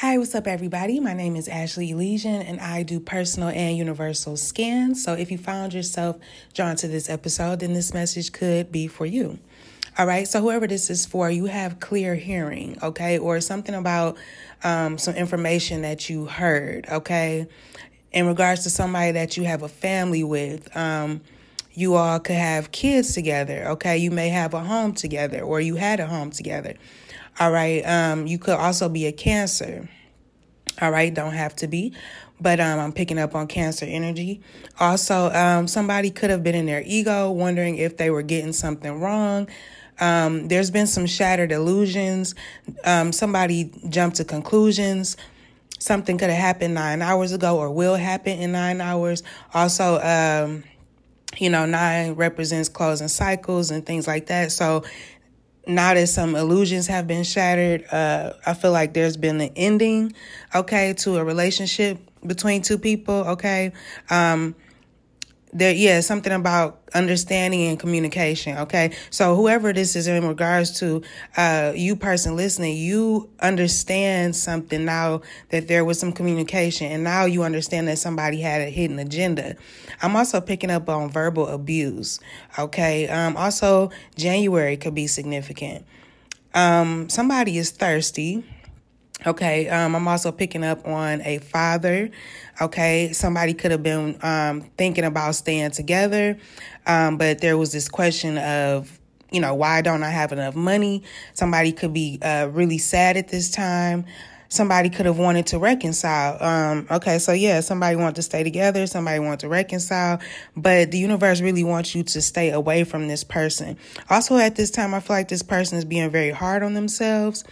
Hi, what's up, everybody? My name is Ashley Elysian, and I do personal and universal scans. So, if you found yourself drawn to this episode, then this message could be for you. All right, so whoever this is for, you have clear hearing, okay, or something about um, some information that you heard, okay, in regards to somebody that you have a family with. Um, you all could have kids together, okay? You may have a home together, or you had a home together. All right. Um, you could also be a cancer. All right. Don't have to be, but um, I'm picking up on cancer energy. Also, um, somebody could have been in their ego, wondering if they were getting something wrong. Um, there's been some shattered illusions. Um, somebody jumped to conclusions. Something could have happened nine hours ago or will happen in nine hours. Also, um, you know, nine represents closing cycles and things like that. So now that some illusions have been shattered, uh, I feel like there's been an ending, okay, to a relationship between two people, okay. Um, there yeah something about understanding and communication okay? So whoever this is in regards to uh you person listening you understand something now that there was some communication and now you understand that somebody had a hidden agenda. I'm also picking up on verbal abuse okay? Um also january could be significant. Um somebody is thirsty Okay, um, I'm also picking up on a father. Okay, somebody could have been um, thinking about staying together, um, but there was this question of, you know, why don't I have enough money? Somebody could be uh, really sad at this time. Somebody could have wanted to reconcile. Um, okay, so yeah, somebody wanted to stay together, somebody wanted to reconcile, but the universe really wants you to stay away from this person. Also, at this time, I feel like this person is being very hard on themselves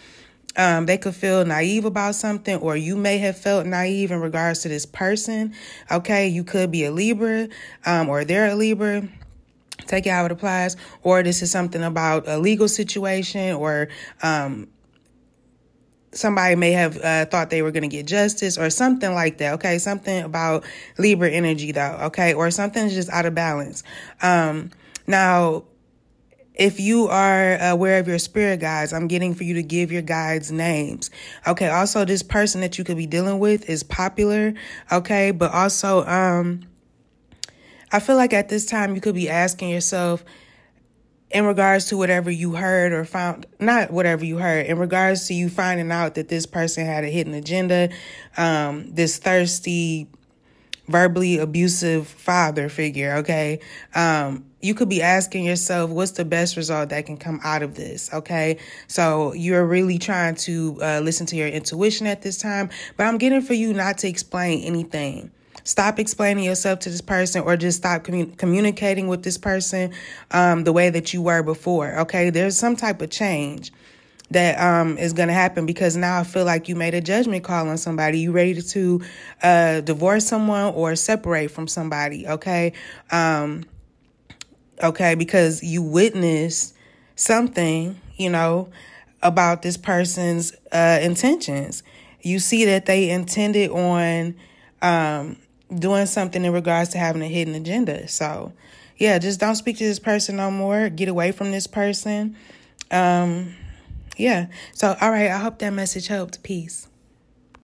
um, they could feel naive about something, or you may have felt naive in regards to this person. Okay, you could be a Libra, um, or they're a Libra. Take it how it applies, or this is something about a legal situation, or um, somebody may have uh, thought they were going to get justice or something like that. Okay, something about Libra energy though. Okay, or something's just out of balance. Um, now if you are aware of your spirit guides, I'm getting for you to give your guides names. Okay. Also, this person that you could be dealing with is popular. Okay. But also, um, I feel like at this time you could be asking yourself, in regards to whatever you heard or found, not whatever you heard, in regards to you finding out that this person had a hidden agenda, um, this thirsty, verbally abusive father figure, okay? Um, you could be asking yourself, what's the best result that can come out of this? Okay. So you're really trying to uh, listen to your intuition at this time, but I'm getting for you not to explain anything. Stop explaining yourself to this person or just stop commun- communicating with this person um, the way that you were before. Okay. There's some type of change that um, is going to happen because now I feel like you made a judgment call on somebody. You ready to uh, divorce someone or separate from somebody. Okay. Um, okay, because you witnessed something, you know, about this person's uh, intentions. You see that they intended on um, doing something in regards to having a hidden agenda. So, yeah, just don't speak to this person no more. Get away from this person. Um, yeah. So, all right. I hope that message helped. Peace.